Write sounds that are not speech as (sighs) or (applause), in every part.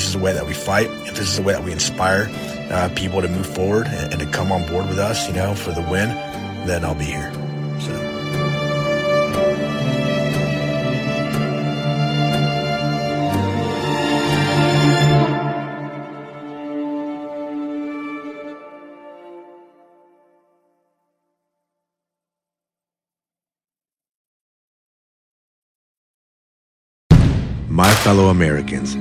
This is the way that we fight, if this is the way that we inspire uh, people to move forward and, and to come on board with us, you know, for the win, then I'll be here. So. My fellow Americans,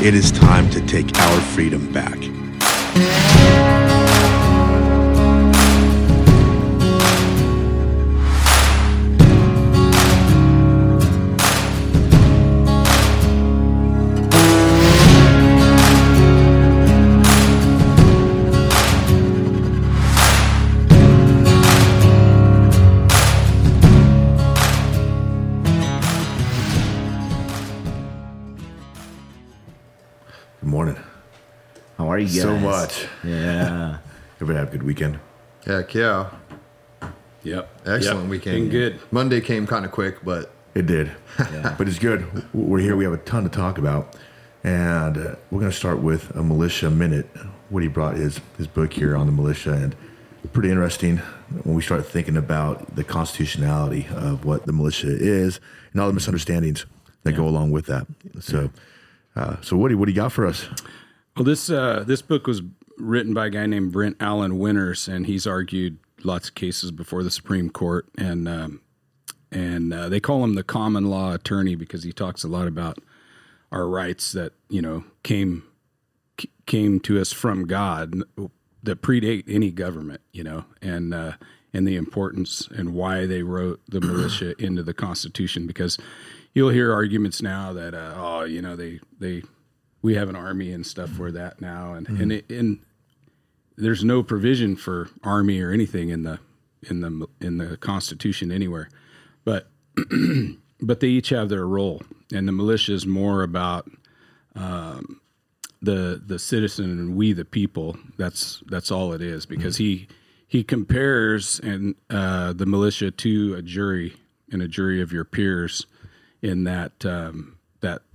it is time to take our freedom back. You guys? So much. Yeah. Everybody have a good weekend. Heck yeah. Yep. Excellent Yep. weekend. Been good. Monday came kind of quick, but It did, (laughs) but it's good. We're here. We have a ton to talk about, and uh, we're going to start with a militia minute. Woody brought his his book here on the militia, and pretty interesting when we start thinking about the constitutionality of what the militia is and all the misunderstandings that go along with that. So, uh, so Woody, what do you got for us? Well, this uh, this book was written by a guy named Brent Allen Winters, and he's argued lots of cases before the Supreme Court, and um, and uh, they call him the common law attorney because he talks a lot about our rights that you know came came to us from God that predate any government, you know, and uh, and the importance and why they wrote the militia into the Constitution. Because you'll hear arguments now that uh, oh you know they they we have an army and stuff for that now. And and it, and there's no provision for army or anything in the in the in the Constitution anywhere, but (clears throat) but they each have their role, and the militia is more about um, the the citizen and we the people. That's that's all it is because he he compares and uh, the militia to a jury and a jury of your peers in that um,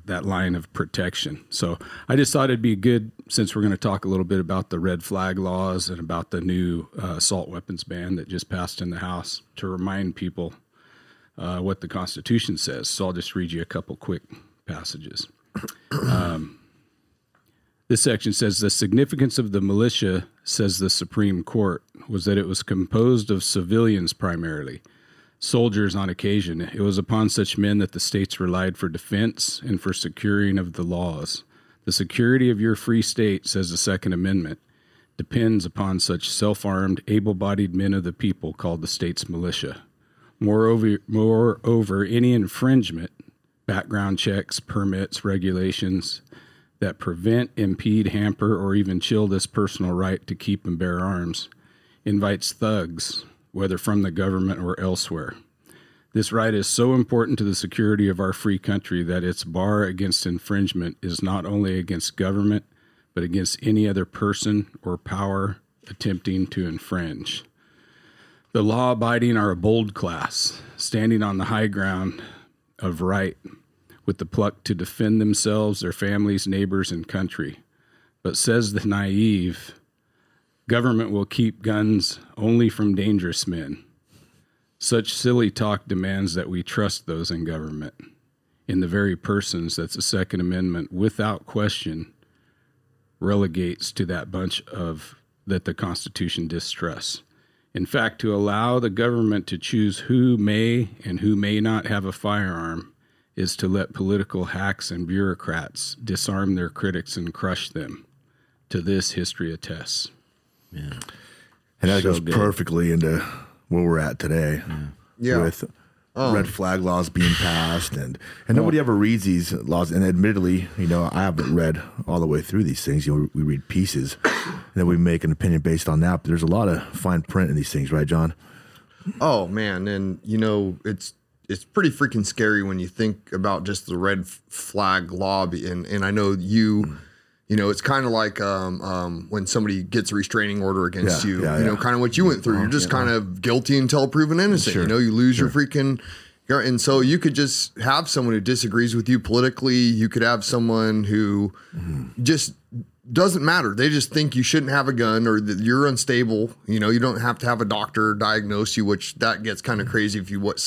that line of protection. So I just thought it'd be good since we're going to talk a little bit about the red flag laws and about the new uh, assault weapons ban that just passed in the House to remind people uh, what the Constitution says. So I'll just read you a couple quick passages. Um, this section says the significance of the militia, says the Supreme Court, was that it was composed of civilians primarily soldiers on occasion. It was upon such men that the states relied for defense and for securing of the laws. The security of your free state, says the Second Amendment, depends upon such self armed, able bodied men of the people called the state's militia. Moreover, moreover, any infringement, background checks, permits, regulations that prevent, impede, hamper, or even chill this personal right to keep and bear arms invites thugs, whether from the government or elsewhere. This right is so important to the security of our free country that its bar against infringement is not only against government, but against any other person or power attempting to infringe. The law abiding are a bold class, standing on the high ground of right, with the pluck to defend themselves, their families, neighbors, and country. But says the naive, Government will keep guns only from dangerous men. Such silly talk demands that we trust those in government, in the very persons that the Second Amendment, without question, relegates to that bunch of that the Constitution distrusts. In fact, to allow the government to choose who may and who may not have a firearm is to let political hacks and bureaucrats disarm their critics and crush them. To this, history attests. And that So goes good. perfectly into where we're at today. Yeah. with um, red flag laws being passed and and nobody ever reads these laws. And admittedly you know i haven't read all the way through these things. You know we read pieces (coughs) and then we make an opinion based on that. But there's a lot of fine print in these things right john? Oh man, and you know it's it's pretty freaking scary when you think about just the red flag lobby, and and I know you. Mm. You know, it's kind of like um, um, when somebody gets a restraining order against Yeah, you. yeah, you know, kind of what you went through. You're just kind of guilty until proven innocent. Sure, You know, you lose your freaking. And so you could just have someone who disagrees with you politically. You could have someone who just doesn't matter. They just think you shouldn't have a gun or that you're unstable. You know, you don't have to have a doctor diagnose you, which that gets kind of crazy if you what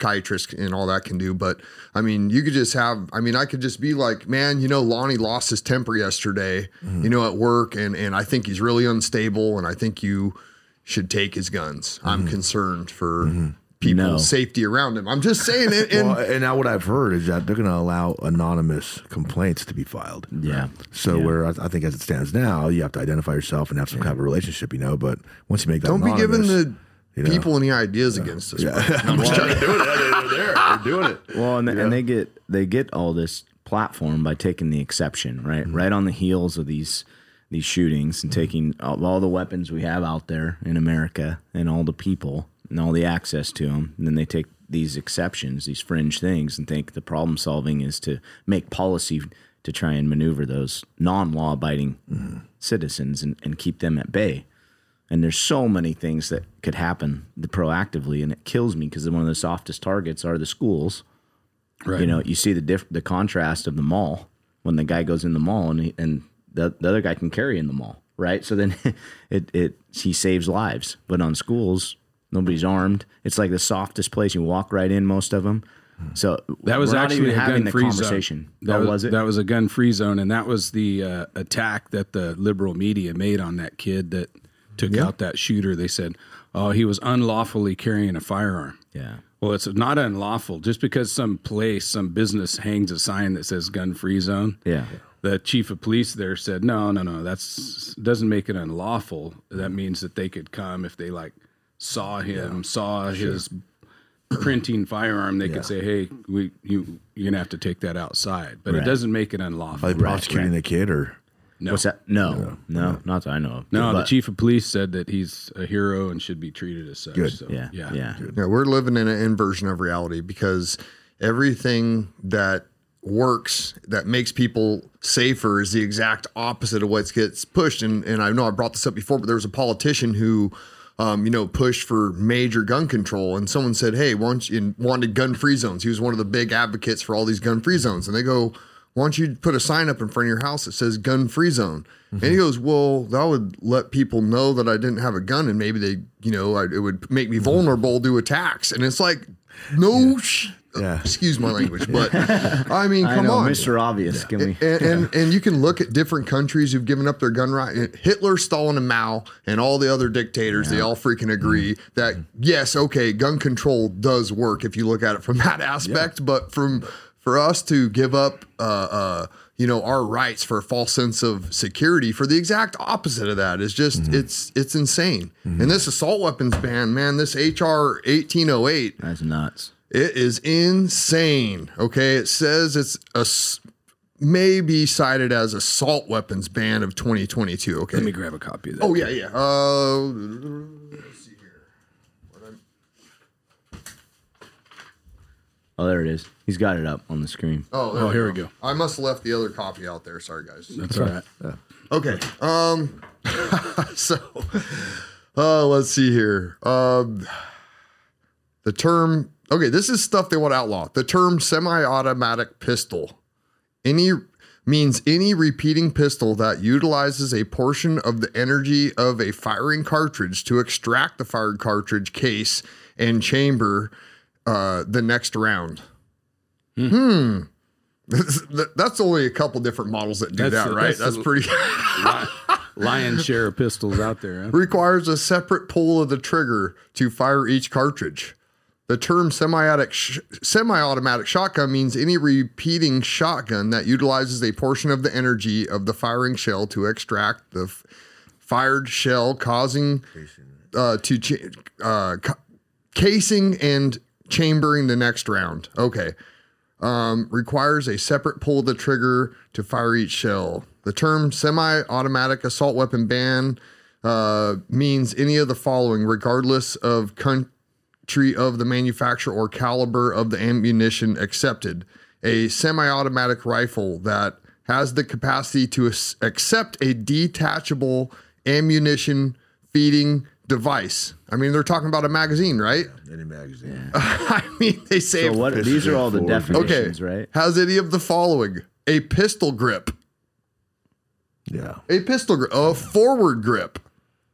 psychiatrist and all that can do. But I mean, you could just have. I mean, I could just be like, man, you know, Lonnie lost his temper yesterday. You mm-hmm. know, at work, and and I think he's really unstable, and I think you should take his guns. I'm mm-hmm. concerned for. Mm-hmm. People's No. safety around him. I'm just saying it. And well, and now what i've heard is that they're going to allow anonymous complaints to be filed Yeah. so Yeah. where I, I think as it stands now you have to identify yourself and have some kind of a relationship you know but once you make that don't be given the you know. people any ideas against us. bro. I'm just trying to do it. They're there. They're doing it. Well, and, and they get they get all this platform by taking the exception, right? Mm-hmm. Right on the heels of these these shootings and taking all, all the weapons we have out there in America and all the people and all the access to them, and then they take these exceptions, these fringe things, and think the problem solving is to make policy to try and maneuver those non-law abiding Mm-hmm. citizens and, and keep them at bay. And there's so many things that could happen proactively, and it kills me because one of the softest targets are the schools. Right. You know, you see the diff- the contrast of the mall when the guy goes in the mall and he, and the, the other guy can carry in the mall, right? So then (laughs) it it he saves lives. But on schools, nobody's armed. It's like the softest place. You walk right in most of them. So That was we're not actually having the conversation. zone. That oh, was, was it? That was a gun-free zone, and that was the uh, attack that the liberal media made on that kid that took out that shooter. They said, "Oh, he was unlawfully carrying a firearm." yeah. Well, it's not unlawful just because some place, some business hangs a sign that says gun-free zone. Yeah. The chief of police there said, "No, no, no. That's doesn't make it unlawful. That means that they could come if they like saw him, saw his printing firearm. They could say, "Hey, we you you're gonna have to take that outside." But it doesn't make it unlawful. Are they prosecuting the kid or? No, What's that? No, no, not that I know of. no. the chief of police said that he's a hero and should be treated as such. Good. So, Yeah, yeah, yeah, Yeah, we're living in an inversion of reality because everything that works that makes people safer is the exact opposite of what gets pushed. And and I know I brought this up before, but there was a politician who, um, you know, pushed for major gun control, and someone said, "Hey, why don't you, wanted gun free zones?" He was one of the big advocates for all these gun free zones, and they go. Why don't you put a sign up in front of your house that says gun free zone? And he mm-hmm. goes, Well, that would let people know that I didn't have a gun and maybe they, you know, I, it would make me mm-hmm. vulnerable to attacks. And it's like, no, sh- Yeah. excuse my language, (laughs) but I mean, I come know, on. Mr. Obvious. Can we? And, and and you can look at different countries who've given up their gun right. Hitler, Stalin, and Mao, and all the other dictators. They all freaking agree mm-hmm. that yes, okay, gun control does work if you look at it from (laughs) that aspect. But from for us to give up, uh, uh, you know, our rights for a false sense of security for the exact opposite of that is just it's it's insane. And this assault weapons ban, man, this HR eighteen oh eight. That's nuts. It is insane. Okay, it says it's a may be cited as assault weapons ban of 2022. Okay. Let me grab a copy of that. oh yeah, yeah. Uh, let's see here. Oh, there it is. He's got it up on the screen. Oh, there Oh, here we go. I must have left the other copy out there. Sorry, guys. That's all right. Okay. Um. (laughs) so, uh, let's see here. Um, the term. Okay, this is stuff they want to outlaw. The term semi-automatic pistol. Any means any repeating pistol that utilizes a portion of the energy of a firing cartridge to extract the fired cartridge case and chamber uh, the next round. Hmm. That's only a couple different models that do That's- that, right? that's That's, the- pretty. lion's share of pistols out there. Huh? requires a separate pull of the trigger to fire each cartridge. The term semi-automatic, sh- semi-automatic shotgun means any repeating shotgun that utilizes a portion of the energy of the firing shell to extract the f- fired shell, causing uh, to ch- uh, ca- casing and chambering the next round. Okay. Um, requires a separate pull of the trigger to fire each shell. The term semi automatic assault weapon ban uh, means any of the following, regardless of country of the manufacturer or caliber of the ammunition accepted. A semi automatic rifle that has the capacity to accept a detachable ammunition feeding device. I mean, they're talking about a magazine, right? Any magazine. (laughs) I mean, they say So what? These are all the forward. Okay. definitions, right? Has any of the following a pistol grip, Yeah. a pistol grip, a forward grip,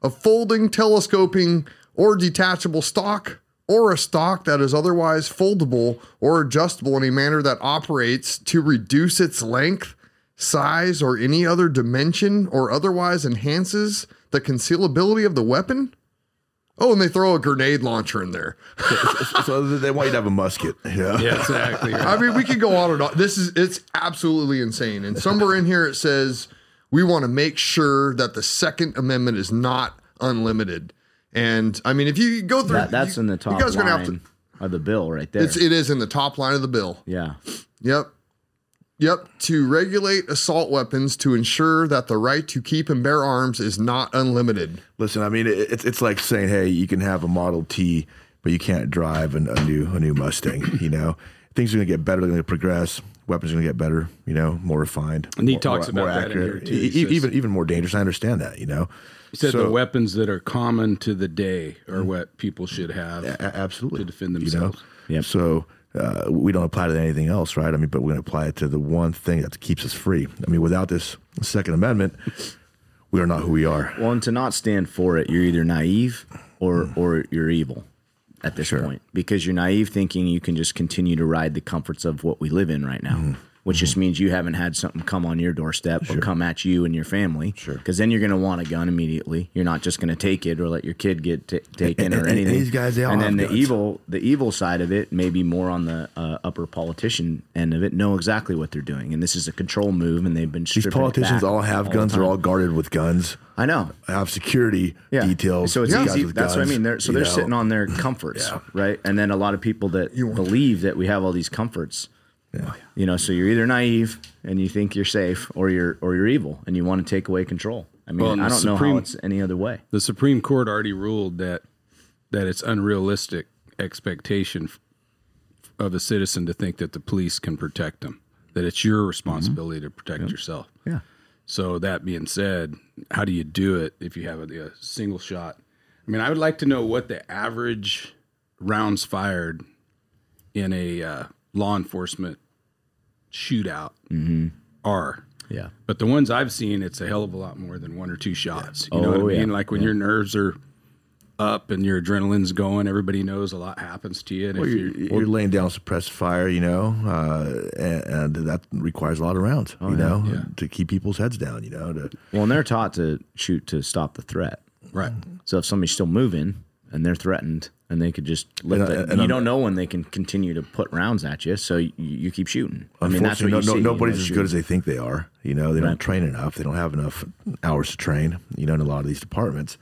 a folding, telescoping, or detachable stock, or a stock that is otherwise foldable or adjustable in a manner that operates to reduce its length, size, or any other dimension, or otherwise enhances the concealability of the weapon? Oh, and they throw a grenade launcher in there. (laughs) so they want you to have a musket. (laughs) Yeah. Yeah, exactly. right. I mean, we could go on and on. This is it's absolutely insane. And somewhere in here it says we want to make sure that the Second Amendment is not unlimited. And I mean, if you go through, That, that's you, in the top You guys line gonna have to. of the bill, right there. It's it is in the top line of the bill. yeah. Yep. Yep. To regulate assault weapons to ensure that the right to keep and bear arms is not unlimited. Listen, I mean, it's it's like saying, hey, you can have a Model T, but you can't drive an, a new a new Mustang. (clears throat) You know, things are going to get better. They're going to progress. Weapons are going to get better. You know, more refined. And he more- talks more, about more that in here, too. E- He e- says- even even more dangerous. I understand that. You know, He said So- the weapons that are common to the day are what people should have. A- absolutely To defend you know? themselves. Yep. So uh, we don't apply to anything else, right? I mean, but we're going to apply it to the one thing that keeps us free. I mean, without this Second Amendment, we are not who we are. Well, and to not stand for it, you're either naive or Mm. or you're evil at this point because you're naive thinking you can just continue to ride the comforts of what we live in right now. Mm-hmm. Which just means you haven't had something come on your doorstep or come at you and your family. Sure. Because then you're going to want a gun immediately. You're not just going to take it or let your kid get t- taken And- or and- (laughs) and anything. these guys, they all and then have the guns. evil, the evil side of it, maybe more on the uh, upper politician end of it, know exactly what they're doing, and this is a control move, and they've been These politicians all have the guns. They're all guarded with guns. I know. Have security yeah. details. So it's guys easy. That's what I mean. They're, so they're know. sitting on their (clears throat) comforts, Yeah. right? And then a lot of people that believe that we have all these comforts. Yeah. You know, so you're either naive and you think you're safe, or you're or you're evil and you want to take away control. I mean, Well, I don't know how it's any other way. The Supreme Court already ruled that that it's unrealistic expectation of a citizen to think that the police can protect them. That it's your responsibility to protect yourself. Yeah. So that being said, how do you do it if you have a, a single shot? I mean, I would like to know what the average rounds fired in a uh, law enforcement shootout are. Yeah. But the ones I've seen, it's a hell of a lot more than one or two shots. You know Oh, what I yeah. mean? Like when your nerves are up and your adrenaline's going, everybody knows a lot happens to you. And Well, if you're, you're, you're laying down suppressed fire, you know, uh, and, and that requires a lot of rounds, Oh, you know, yeah. to keep people's heads down, you know. To, Well, and they're taught to shoot to stop the threat. right, So if somebody's still moving and they're threatened, and they could just lift And, it, and you I'm- don't know when they can continue to put rounds at you, so you, you keep shooting. I mean, that's what unfortunately, you no, see. no, you nobody's know, as shooting. good as they think they are. You know, they Right. don't train enough. They don't have enough hours to train, you know, in a lot of these departments.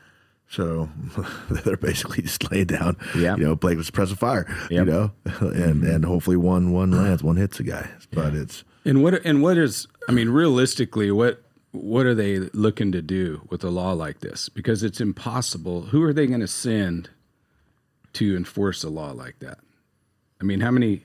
So (laughs) they're basically just laying down, Yeah. you know, playing with suppressive fire, you know, (laughs) and mm-hmm. and hopefully one one lands, one hits a guy. But it's and what and what is? I mean, realistically, what what are they looking to do with a law like this? Because it's impossible. Who are they going to send to enforce a law like that? I mean, how many?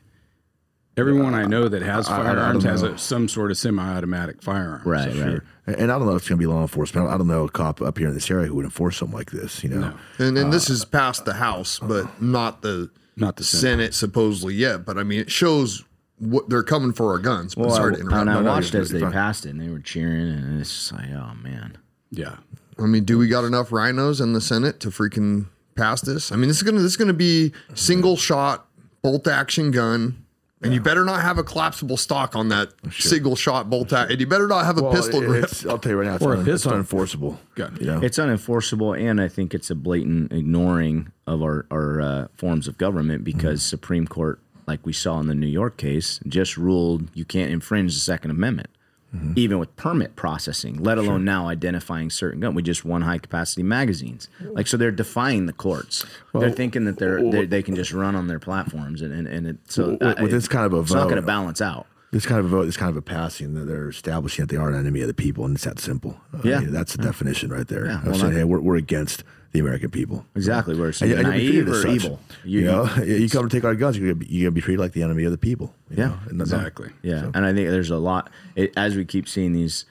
Everyone I know that has I- I don't firearms has a, some sort of semi-automatic firearm. Right, So- right. and I don't know if it's going to be law enforcement. I don't know a cop up here in this area who would enforce something like this. You know, And then this is past the House, but not the Not the Senate. Senate supposedly yet. But I mean, it shows what they're coming for our guns. Well, sorry to I, interrupt. and I No, no, watched you're as they fine. passed it, and they were cheering, and it's just like, oh man. Yeah. I mean, do we got enough RINOs in the Senate to freaking pass this? I mean, this is gonna this is gonna be single shot bolt action gun, And you better not have a collapsible stock on that single shot bolt action. And you better not have a Well, pistol grip. it's, I'll tell you right now, it's, Or a un, it's unenforceable. Got it. You know? It's unenforceable, and I think it's a blatant ignoring of our, our uh, forms of government because Supreme Court, like we saw in the New York case, just ruled you can't infringe the Second Amendment, mm-hmm. even with permit processing, let alone now identifying certain gun. We just won high capacity magazines, like so they're defying the courts. they're thinking that they're, they they can just run on their platforms, and and, and it, so Well, with this kind of a it's not going to balance out. This kind of a vote, this kind of a passing that they're establishing that they are an enemy of the people, and it's that simple. I Yeah. mean, that's the definition right there. Yeah, well, saying, hey, we're, we're against the American people. Exactly, where it's And, either and you'll be treated naive or such. evil. You, know, you come to take our guns, you're gonna be, you're gonna be treated like the enemy of the people. you Yeah, know? Exactly. Yeah, and I think there's a lot it, as we keep seeing these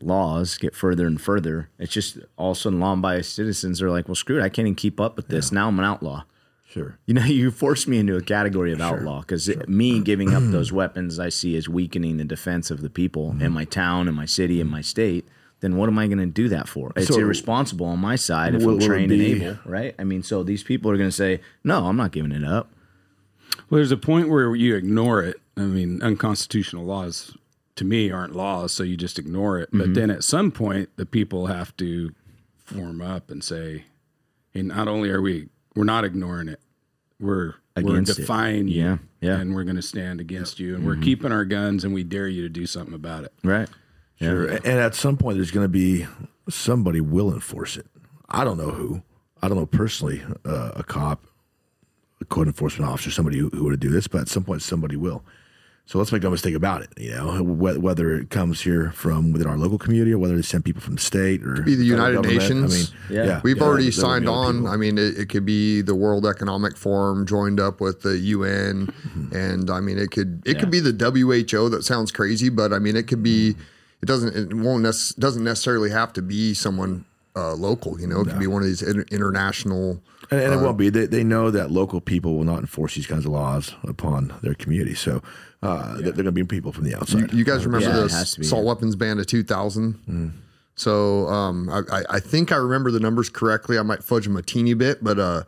laws get further and further. It's just all of a sudden law-biased citizens are like, "Well, screw it, I can't even keep up with this. Now I'm an outlaw." Sure. You know, (laughs) you forced me into a category of outlaw because me giving up (clears throat) those weapons I see as weakening the defense of the people Mm-hmm. in my town, in my city, in my state. Then what am I going to do that for? It's So- irresponsible on my side if I'm trained and able, right? I mean, so these people are going to say, "No, I'm not giving it up." Well, there's a point where you ignore it. I mean, unconstitutional laws to me aren't laws, so you just ignore it. Mm-hmm. But then at some point, the people have to form up and say, "Hey, not only are we we're not ignoring it, we're we're Against it. defying you, Yeah, yeah. Mm-hmm. and we're going to stand against you, and we're keeping our guns, and we dare you to do something about it." Right. Sure. And at some point, there's going to be somebody will enforce it. I don't know who. I don't know personally uh, a cop, a code enforcement officer, somebody who, who would do this, but at some point, somebody will. So let's make no mistake about it. You know, wh- whether it comes here from within our local community or whether they send people from the state or be the United. Nations. I mean, Yeah. yeah, We've yeah, already signed on. people. I mean, it, it could be the World Economic Forum joined up with the UN, Mm-hmm. and I mean, it could it could be the WHO. That sounds crazy, but I mean, it could be. It doesn't. It won't. Nec- doesn't necessarily have to be someone uh, local. You know, it could be one of these inter- international. And, and it won't be. They, they know that local people will not enforce these kinds of laws upon their community. So uh, they're going to be people from the outside. you guys remember Yeah, the has to be, assault weapons ban of 2000? Mm. So um, I, I- I think I remember the numbers correctly. I might fudge them a teeny bit, but uh,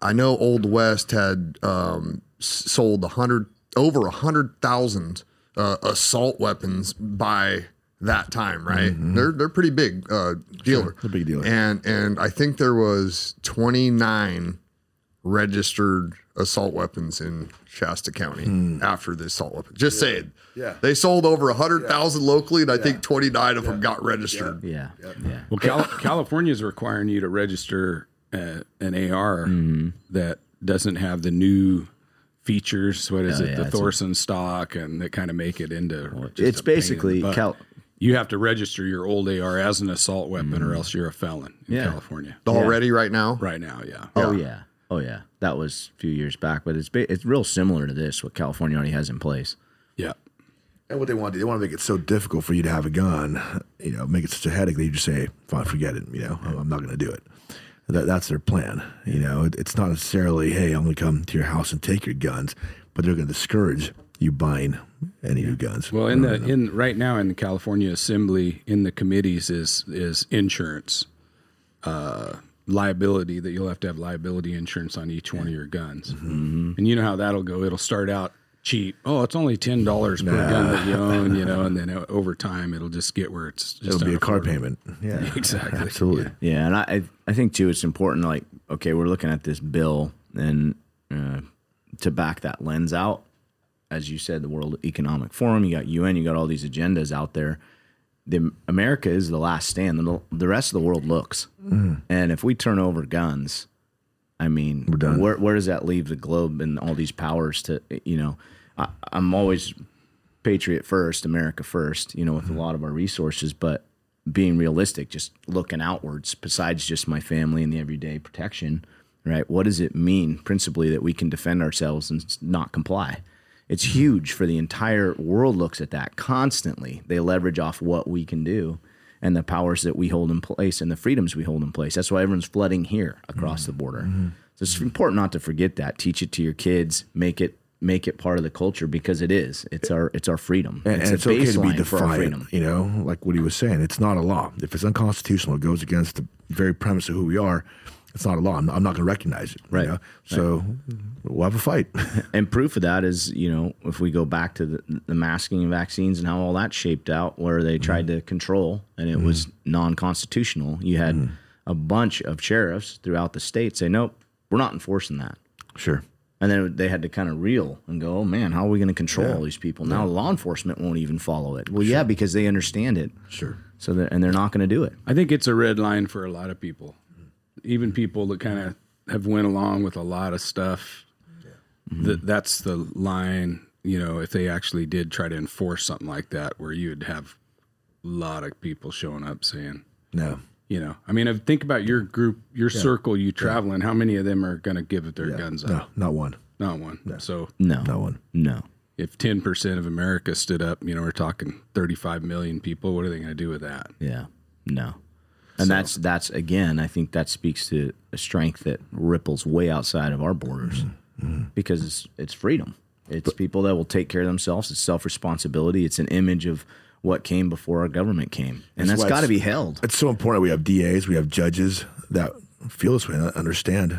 I know Old West had um, sold a hundred over a hundred thousand uh, assault weapons by that time. Right? They're they're pretty big uh, dealer. they're big dealer. And and I think there was twenty nine registered assault weapons in Shasta County after the assault weapon. Just saying. Yeah. They sold over 100,000 locally, and I think 29 of them got registered. Yeah. Yeah. Well, Cal- California is requiring you to register uh, an AR Mm-hmm. that doesn't have the new features. What is Oh, it? yeah, the it's a- Thordsen stock, and that kind of make it into. just it's a pain in the basically butt. Cal- you have to register your old AR as an assault weapon, Mm-hmm. or else you're a felon in Yeah. California. Already, right now? Right now, yeah. Oh yeah. Oh yeah. That was a few years back, but it's ba- it's real similar to this what California already has in place. Yeah. And what they want to do, they want to make it so difficult for you to have a gun, you know, make it such a headache that you just say, fine, forget it, you know, I'm I'm not going to do it. That, that's their plan. You know, it, it's not necessarily, hey, I'm going to come to your house and take your guns, but they're going to discourage you buying any new guns. Well, in the in right now in the California Assembly, in the committees is is insurance, uh, liability that you'll have to have liability insurance on each one of your guns, Mm-hmm. and you know how that'll go. It'll start out cheap. Oh, it's only ten dollars per gun that you own, you know, and then (laughs) over time it'll just get where it's just It'll be a car payment. (laughs) Yeah, Exactly. Absolutely. Yeah, and I I- I think too it's important. Like, okay, we're looking at this bill, and uh, to back that lens out, as you said, the World Economic Forum, you got UN, you got all these agendas out there. The America is the last stand. The, the rest of the world looks, mm-hmm. and if we turn over guns, I mean, done. where where does that leave the globe and all these powers to you know? I, I'm always patriot first, America first, you know, with a mm-hmm. lot of our resources, but being realistic, just looking outwards, besides just my family and the everyday protection, right? What does it mean, principally, that we can defend ourselves and not comply? It's huge for the entire world. Looks at that constantly. They leverage off what we can do and the powers that we hold in place and the freedoms we hold in place. That's why everyone's flooding here across the border. Mm-hmm. So it's important not to forget that. Teach it to your kids. Make it make it part of the culture because it is. It's our it's our freedom. And, it's and it's a okay to be baseline for our defiant, freedom. you know, like what he was saying. It's not a law. If it's unconstitutional, it goes against the very premise of who we are. It's not a law. I'm, I'm not going to recognize it. you Right. know? So we'll have a fight. (laughs) And proof of that is, you know, if we go back to the, the masking and vaccines and how all that shaped out, where they mm-hmm. tried to control and it mm-hmm. was non constitutional, you had mm-hmm. a bunch of sheriffs throughout the state say, nope, we're not enforcing that. sure. And then they had to kind of reel and go, oh man, how are we going to control all these people? Now law enforcement won't even follow it. Well, yeah, because they understand it. Sure. So that, and they're not going to do it. I think it's a red line for a lot of people, even people that kind of have went along with a lot of stuff. That mm-hmm. that's the line. You know, if they actually did try to enforce something like that, where you'd have a lot of people showing up saying, No. you know, I mean, if- think about your group, your circle, you travel traveling. How many of them are going to give their guns No, up? not one. Not one. So No. Not one. No. if ten percent of America stood up, you know, we're talking thirty-five million people. What are they going to do with that? Yeah. No. And that's that's again, I think that speaks to a strength that ripples way outside of our borders mm-hmm. Mm-hmm. because it's it's freedom. It's people that will take care of themselves. It's self responsibility. It's an image of what came before our government came, and That's that's got to be held. It's so important. We have DAs, we have judges that feel this way and understand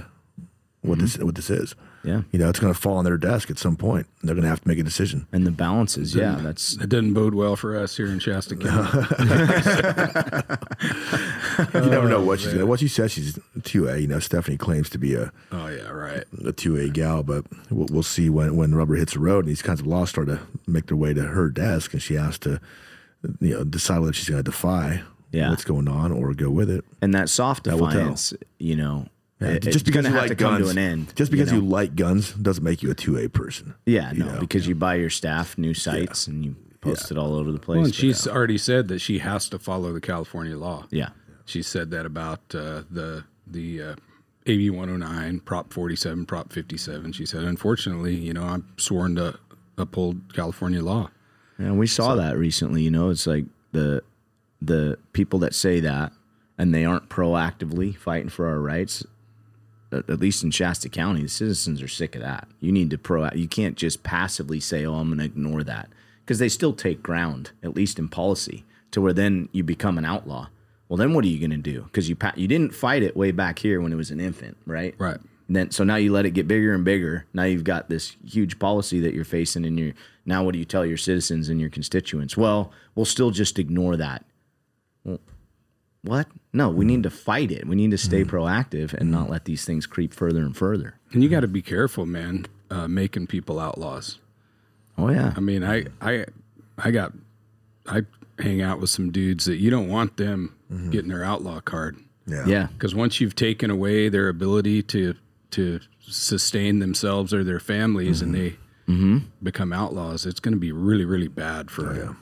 what mm-hmm. this what this is. Yeah. You know, it's going to fall on their desk at some point. They're going to have to make a decision. And the balances, yeah, that's It doesn't bode well for us here in Shasta County. (laughs) (laughs) You never know oh, what she's going to. What she says she's two A. You know, Stephanie claims to be a oh yeah, right. a two A gal, but we'll, we'll see when when the rubber hits the road and these kinds of laws start to make their way to her desk, and she has to, you know, decide whether she's going to defy Yeah. what's going on or go with it. and that soft will tell. defiance, you know, it- just because you like to come guns, to an end. just because you, you, like guns doesn't make you a two A person. yeah, no, know, because you buy your staff new sights and you post it all over the place. Well, and she's already said that she has to follow the California law. yeah, She said that about uh, the the uh, AB 109, Prop 47, Prop 57. She said, unfortunately, you know, I'm sworn to uphold California law. And we saw that recently. You know, it's like the the people that say that and they aren't proactively fighting for our rights. At least in Shasta County, the citizens are sick of that. You need to pro. You can't just passively say, "Oh, I'm going to ignore that," because they still take ground, at least in policy, to where then you become an outlaw. Well, then what are you going to do? Because you pa- you didn't fight it way back here when it was an infant, right? Right. And then so now you let it get bigger and bigger. Now you've got this huge policy that you're facing, and you're now what do you tell your citizens and your constituents? Well, we'll still just ignore that. Well, what? No, we need hmm. to fight it. We need to stay hmm. proactive and not hmm. let these things creep further and further. And you got to be careful, man, uh, making people outlaws. Oh yeah, I mean, I I I got I hang out with some dudes that you don't want them mm-hmm. getting their outlaw card Yeah. yeah, because once you've taken away their ability to to sustain themselves or their families and mm-hmm. they mm-hmm. become outlaws, it's going to be really really bad for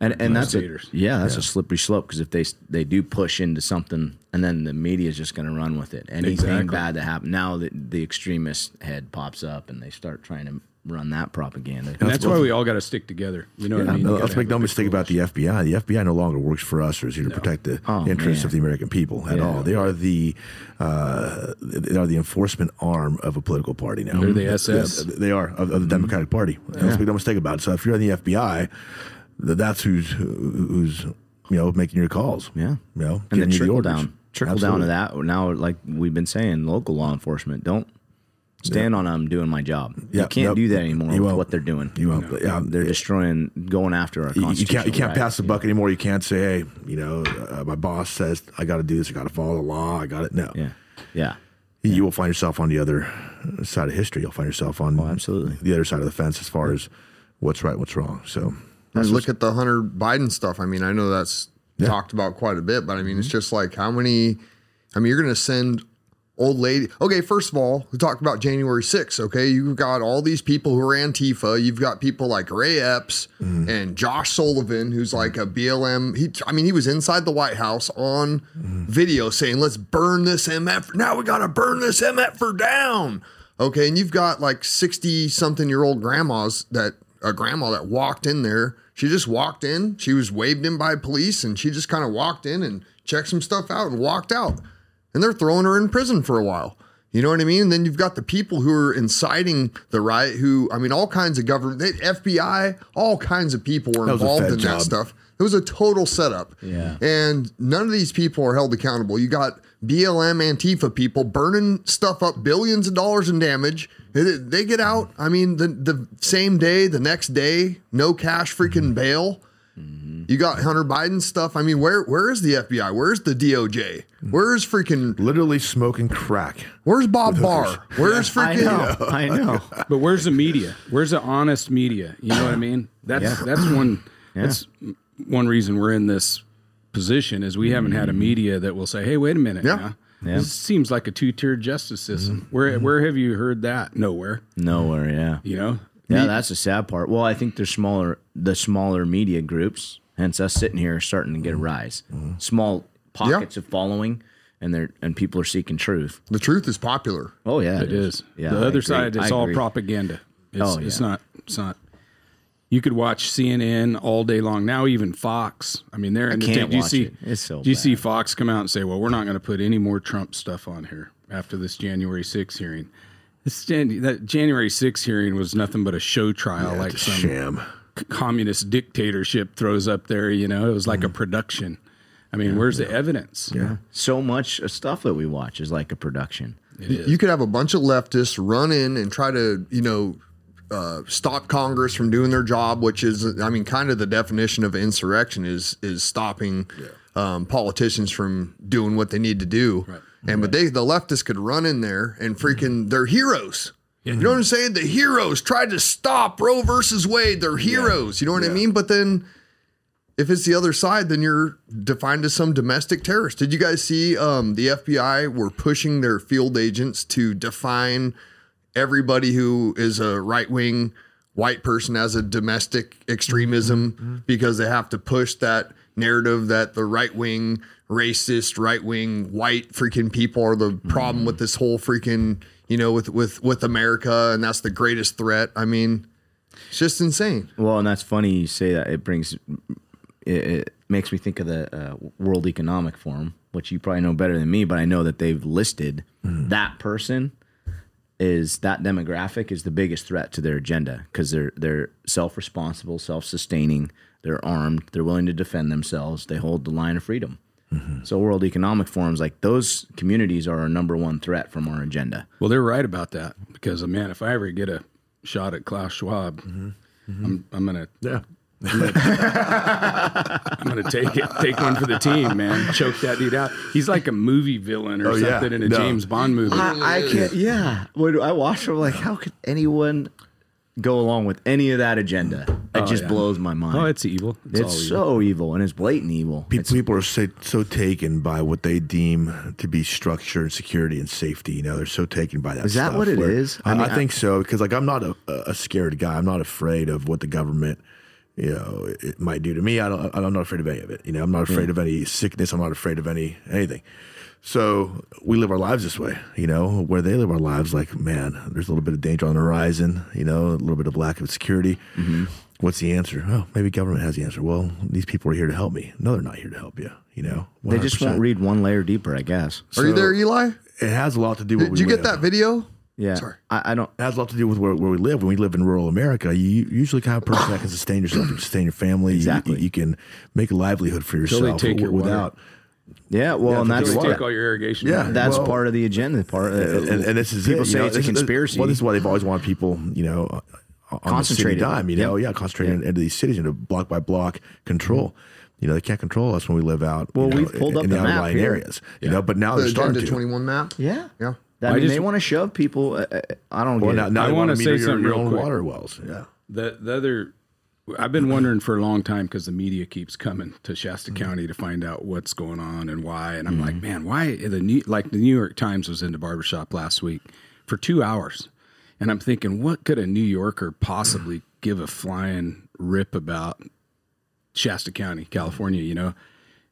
and and that's a, yeah, that's a slippery slope because if they they do push into something and then the media is just going to run with it. Anything Exactly. bad that happens now, the, the extremist head pops up and they start trying to run that propaganda. And that's why we all got to stick together. You know what I mean? No, You let's make no mistake about the FBI. The FBI no longer works for us or is here to protect the Oh, interests man. of the American people at Yeah. all. They are the uh, they are the enforcement arm of a political party now. They're the SS. Yeah, they are of, of the Democratic Party. Let's make no mistake about it. So if you're in the FBI, th- that's who's who's you know making your calls. Yeah. you know, and giving the trickle down, trickle down to that. Now, like we've been saying, local law enforcement don't stand on them doing my job. Yeah, you can't nope. do that anymore You with won't. what they're doing. You won't. Yeah, They're destroying, going after our You, you can't you can't rights. pass the buck anymore. You can't say, hey, you know, uh, my boss says I got to do this. I got to follow the law. I got it. No. Yeah, yeah, you will find yourself on the other side of history. You'll find yourself on Oh, absolutely. the other side of the fence as far as what's right, what's wrong. So Look at the Hunter Biden stuff. I mean, I know that's talked about quite a bit, but I mean, it's mm-hmm. just like how many. I mean, you're going to send old lady. Okay, first of all, we talked about January 6th. Okay, you've got all these people who are Antifa. You've got people like Ray Epps mm-hmm. and Josh Sullivan, who's mm-hmm. like a BLM. He, I mean, he was inside the White House on video saying, "Let's burn this MF. Now we got to burn this MF for down." Okay, and you've got like 60 something year old grandmas that a grandma that walked in there. She just walked in. She was waved in by police and she just kind of walked in and checked some stuff out and walked out. And they're throwing her in prison for a while. You know what I mean? And then you've got the people who are inciting the riot, who, I mean, all kinds of government, they, FBI, all kinds of people were That was a involved in job. that stuff. It was a total setup. Yeah. And none of these people are held accountable. You got BLM Antifa people burning stuff up, billions of dollars in damage. They- They get out. I mean, the the same day, the next day, no cash freaking mm-hmm. bail. Mm-hmm. You got Hunter Biden stuff. I mean, where where is the FBI? Where's the DOJ? Where's freaking Literally smoking crack. Where's Bob Barr? Where's freaking? I freaking know. I (laughs) know. But where's the media? Where's the honest media? You know what I mean? That's Yeah. that's one that's one reason we're in this position is we haven't had a mm-hmm. media that will say, "Hey, wait a minute, Yeah. now. Yeah. This seems like a two-tiered justice system." Mm-hmm. Where mm-hmm. where have you heard that? Nowhere. Nowhere. Yeah. You know. Yeah, that's the sad part. Well, I think there's smaller, the smaller media groups. Hence, us sitting here starting to get a rise. Mm-hmm. Small pockets of following, and they're and people are seeking truth. the truth is popular. Oh yeah, It is. Yeah, the I other agree. side I is all propaganda. It's, Oh, it's not. It's not. You could watch CNN all day long. Now even Fox. I mean, they're in the can't Do you watch see? it. It's so do you see. Fox come out and say, "Well, we're not going to put any more Trump stuff on here after this January 6th hearing." This Jan- that January 6th hearing was nothing but a show trial, like some sham. communist dictatorship throws up there. You know, it was like a mm-hmm. production. I mean, where's the evidence? Yeah. So much uh, stuff that we watch is like a production. You could have a bunch of leftists run in and try to, you know, uh, stop Congress from doing their job, which is, I mean, kind of the definition of insurrection is is stopping um, politicians from doing what they need to do. And but they, the leftists, could run in there and freaking, they're heroes. You know what I'm saying? The heroes tried to stop Roe versus Wade. They're heroes. You know what I mean? But then if it's the other side, then you're defined as some domestic terrorist. Did you guys see um, the FBI were pushing their field agents to define everybody who is a right wing white person as a domestic extremism mm-hmm. because they have to push that narrative that the right wing racist right wing white freaking people are the problem mm-hmm. with this whole freaking you know with with with America and that's the greatest threat. I mean, it's just insane. Well, and that's funny you say that. It brings, it, it makes me think of the uh, World Economic Forum, which you probably know better than me, but I know that they've listed mm. that person is that demographic is the biggest threat to their agenda because they're they're self responsible, self sustaining, they're armed, they're willing to defend themselves, they hold the line of freedom. So World Economic Forum's like those communities are our number one threat from our agenda. Well, they're right about that because, man, if I ever get a shot at Klaus Schwab, Mm-hmm. I'm, I'm gonna Yeah. I'm gonna take it, take one for the team, man. Choke that dude out. He's like a movie villain or Oh, yeah. something in a No. James Bond movie. I, I can't. Yeah, when I watch them, like, how could anyone go along with any of that agenda? It oh, just yeah. blows my mind. oh, it's evil. It's, all it's evil. so evil and it's blatant evil. People, people are so, so taken by what they deem to be structure and security and safety. You know, they're so taken by that. Is that stuff what it where- is? I, I I think so because, like, I'm not a, a scared guy. I'm not afraid of what the government, you know, it might do to me. I don't. I'm not afraid of any of it. You know, I'm not afraid of any sickness. I'm not afraid of any anything. So we live our lives this way, you know, where they live our lives like, man, there's a little bit of danger on the horizon, you know, a little bit of lack of security. Mm-hmm. What's the answer? Oh, maybe government has the answer. Well, these people are here to help me. No, they're not here to help you, you know. They just won't read one layer deeper, I guess. Are you there, Eli? It has a lot to do with Did you get that video? Yeah, Sorry. I, I don't. It has a lot to do with where, where we live. When we live in rural America, you usually kind of person that can sustain yourself, and sustain your family. You- Exactly. You, can make a livelihood for Till yourself they take your water. without. Yeah, well, and that's if They you take all your irrigation. Yeah. water. that's well- part of the agenda. Part of, and, and, and this is people it, say know, it's a this conspiracy. well, this is why they've always wanted people, you know, uh, on the city Concentrated. dime. You know, Yep. yeah, concentrating into these cities into block by block control. You know, they can't control us when we live out. Well, you know, we've pulled in, up in the the map outlying here. areas. You know, but now The they're starting Agenda to. 21 map? yeah, Yeah. I I mean, just- they want to shove people. Uh, uh, I don't Well, get now, it. now I wanna want say your, something your real quick. water wells. Yeah. The the other, I've been wondering for a long time because the media keeps coming to Shasta Mm-hmm. County to find out what's going on and why, and I'm like, man, why the New, like the New York Times was in the barbershop last week for two hours, and I'm thinking, what could a New Yorker possibly give a flying rip about Shasta County, California? You know.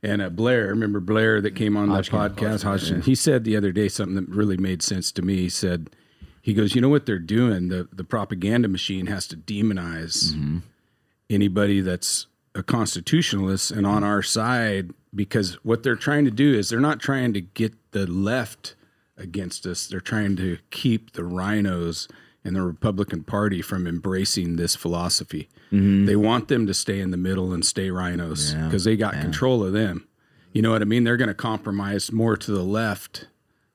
And uh, Blair, remember Blair that came on that podcast, Hodgson? He said the other day something that really made sense to me. He said, he goes, you know what they're doing? The the propaganda machine has to demonize anybody that's a constitutionalist and on our side because what they're trying to do is they're not trying to get the left against us. They're trying to keep the RINOs and the Republican Party from embracing this philosophy. Mm-hmm. They want them to stay in the middle and stay RINOs because they got control of them. You know what I mean? They're going to compromise more to the left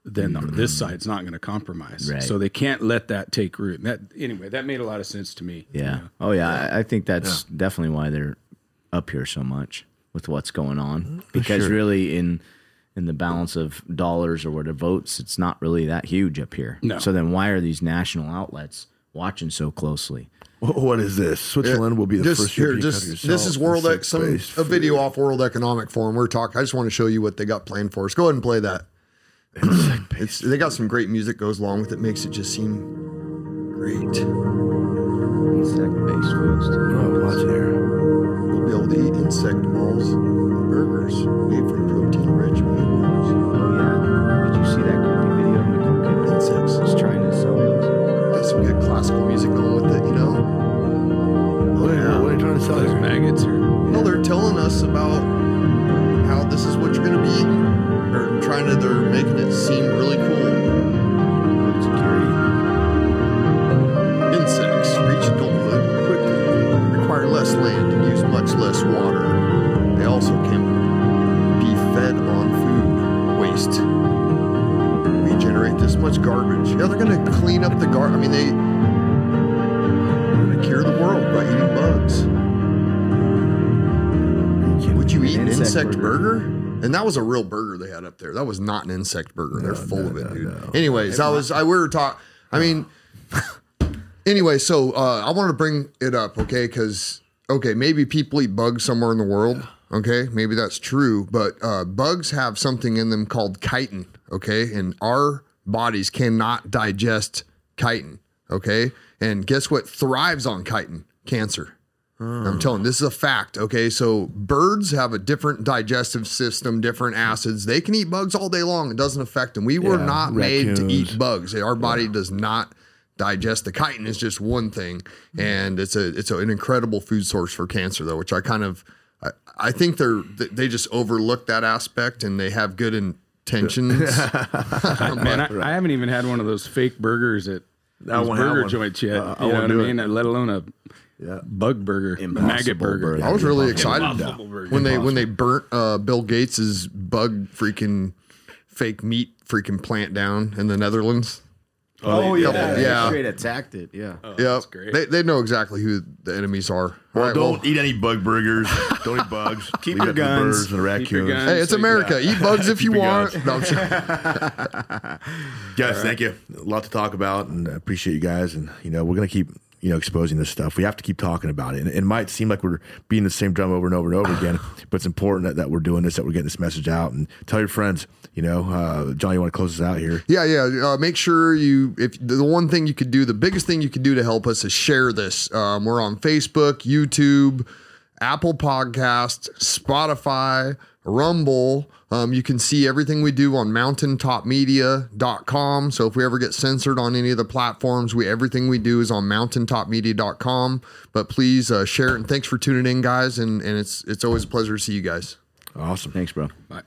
than the, this mm-hmm. side's not going to compromise. Right. So they can't let that take root. That anyway, that made a lot of sense to me. Yeah. Oh yeah. I, I think that's definitely why they're up here so much with what's going on. Mm-hmm. Because sure. really, in in the balance of dollars or what votes, it's not really that huge up here. No. So then, why are these national outlets watching so closely? Wh- What is this? Switzerland will be the just first here, just to this sell is World Ec- some insect-based a video off World Economic Forum. We're talking. I just want to show you what they got planned for us. Go ahead and play that. (clears throat) (clears throat) It's they got some great music goes along with it. Makes it just seem great. Insect-based foods. Oh, watch it here. You'll be able to eat insect balls, burgers made from are- what are you to Those here? maggots are. No, they're telling us about how this is what you're going to be eating. Or trying to, they're making it seem really cool. Food security. Insects reach adulthood quickly, require less land, and use much less water. They also can be fed on food waste. We generate this much garbage. Yeah, they're going to clean up the gar. I mean, they. Would you eat an insect insect, burger? burger? And that was a real burger they had up there. That was not an insect burger. They're full of it, dude. Anyways, I was I we were talking. I mean, (laughs) anyway, so uh, I wanted to bring it up, okay? Because okay, maybe people eat bugs somewhere in the world. Okay, maybe that's true, but uh, bugs have something in them called chitin. Okay, and our bodies cannot digest chitin. Okay, and guess what thrives on chitin? Cancer. I'm telling this is a fact. Okay, so birds have a different digestive system, different acids. They can eat bugs all day long. It doesn't affect them. We were Yeah, not made to eat bugs. Our body does not digest the chitin. is just one thing, and it's a it's a, an incredible food source for cancer, though, which I kind of I, I think they're they just overlook that aspect, and they have good intentions. (laughs) (laughs) Man, I, I haven't even had one of those fake burgers at I those burger one. joints yet. Uh, I you know what I do mean? Let alone a Yeah. bug burger, Impossible maggot burger. burger. I was really excited Impossible when they when they burnt uh, Bill Gates's bug freaking fake meat freaking plant down in the Netherlands. Oh, yeah. Couple- yeah. Straight attacked it. Yeah. Yep. that's great. They, they know exactly who the enemies are. Well, right, don't well, eat any bug burgers. don't eat bugs. (laughs) Keep Leave your it to the guns. birds and the Keep your raccoons. guns. hey, it's So, America. Eat bugs if (laughs) you want. guns. No, I'm sure. (laughs) Guys, thank you. A lot to talk about, and I appreciate you guys. And you know, we're gonna keep you know exposing this stuff. We have to keep talking about it. And it might seem like we're beating the same drum over and over and over again, (sighs) but it's important that, that we're doing this, that we're getting this message out, and tell your friends. You know, uh, John, you want to close us out here? Yeah, yeah. Uh, make sure you, if the one thing you could do, the biggest thing you could do to help us is share this. Um, we're on Facebook, YouTube, Apple Podcasts, Spotify, Rumble. Um, you can see everything we do on mountaintopmedia.com. So if we ever get censored on any of the platforms, we everything we do is on mountaintopmedia.com. But please uh, share it and thanks for tuning in, guys. And and it's it's always a pleasure to see you guys. Awesome. Thanks, bro. Bye.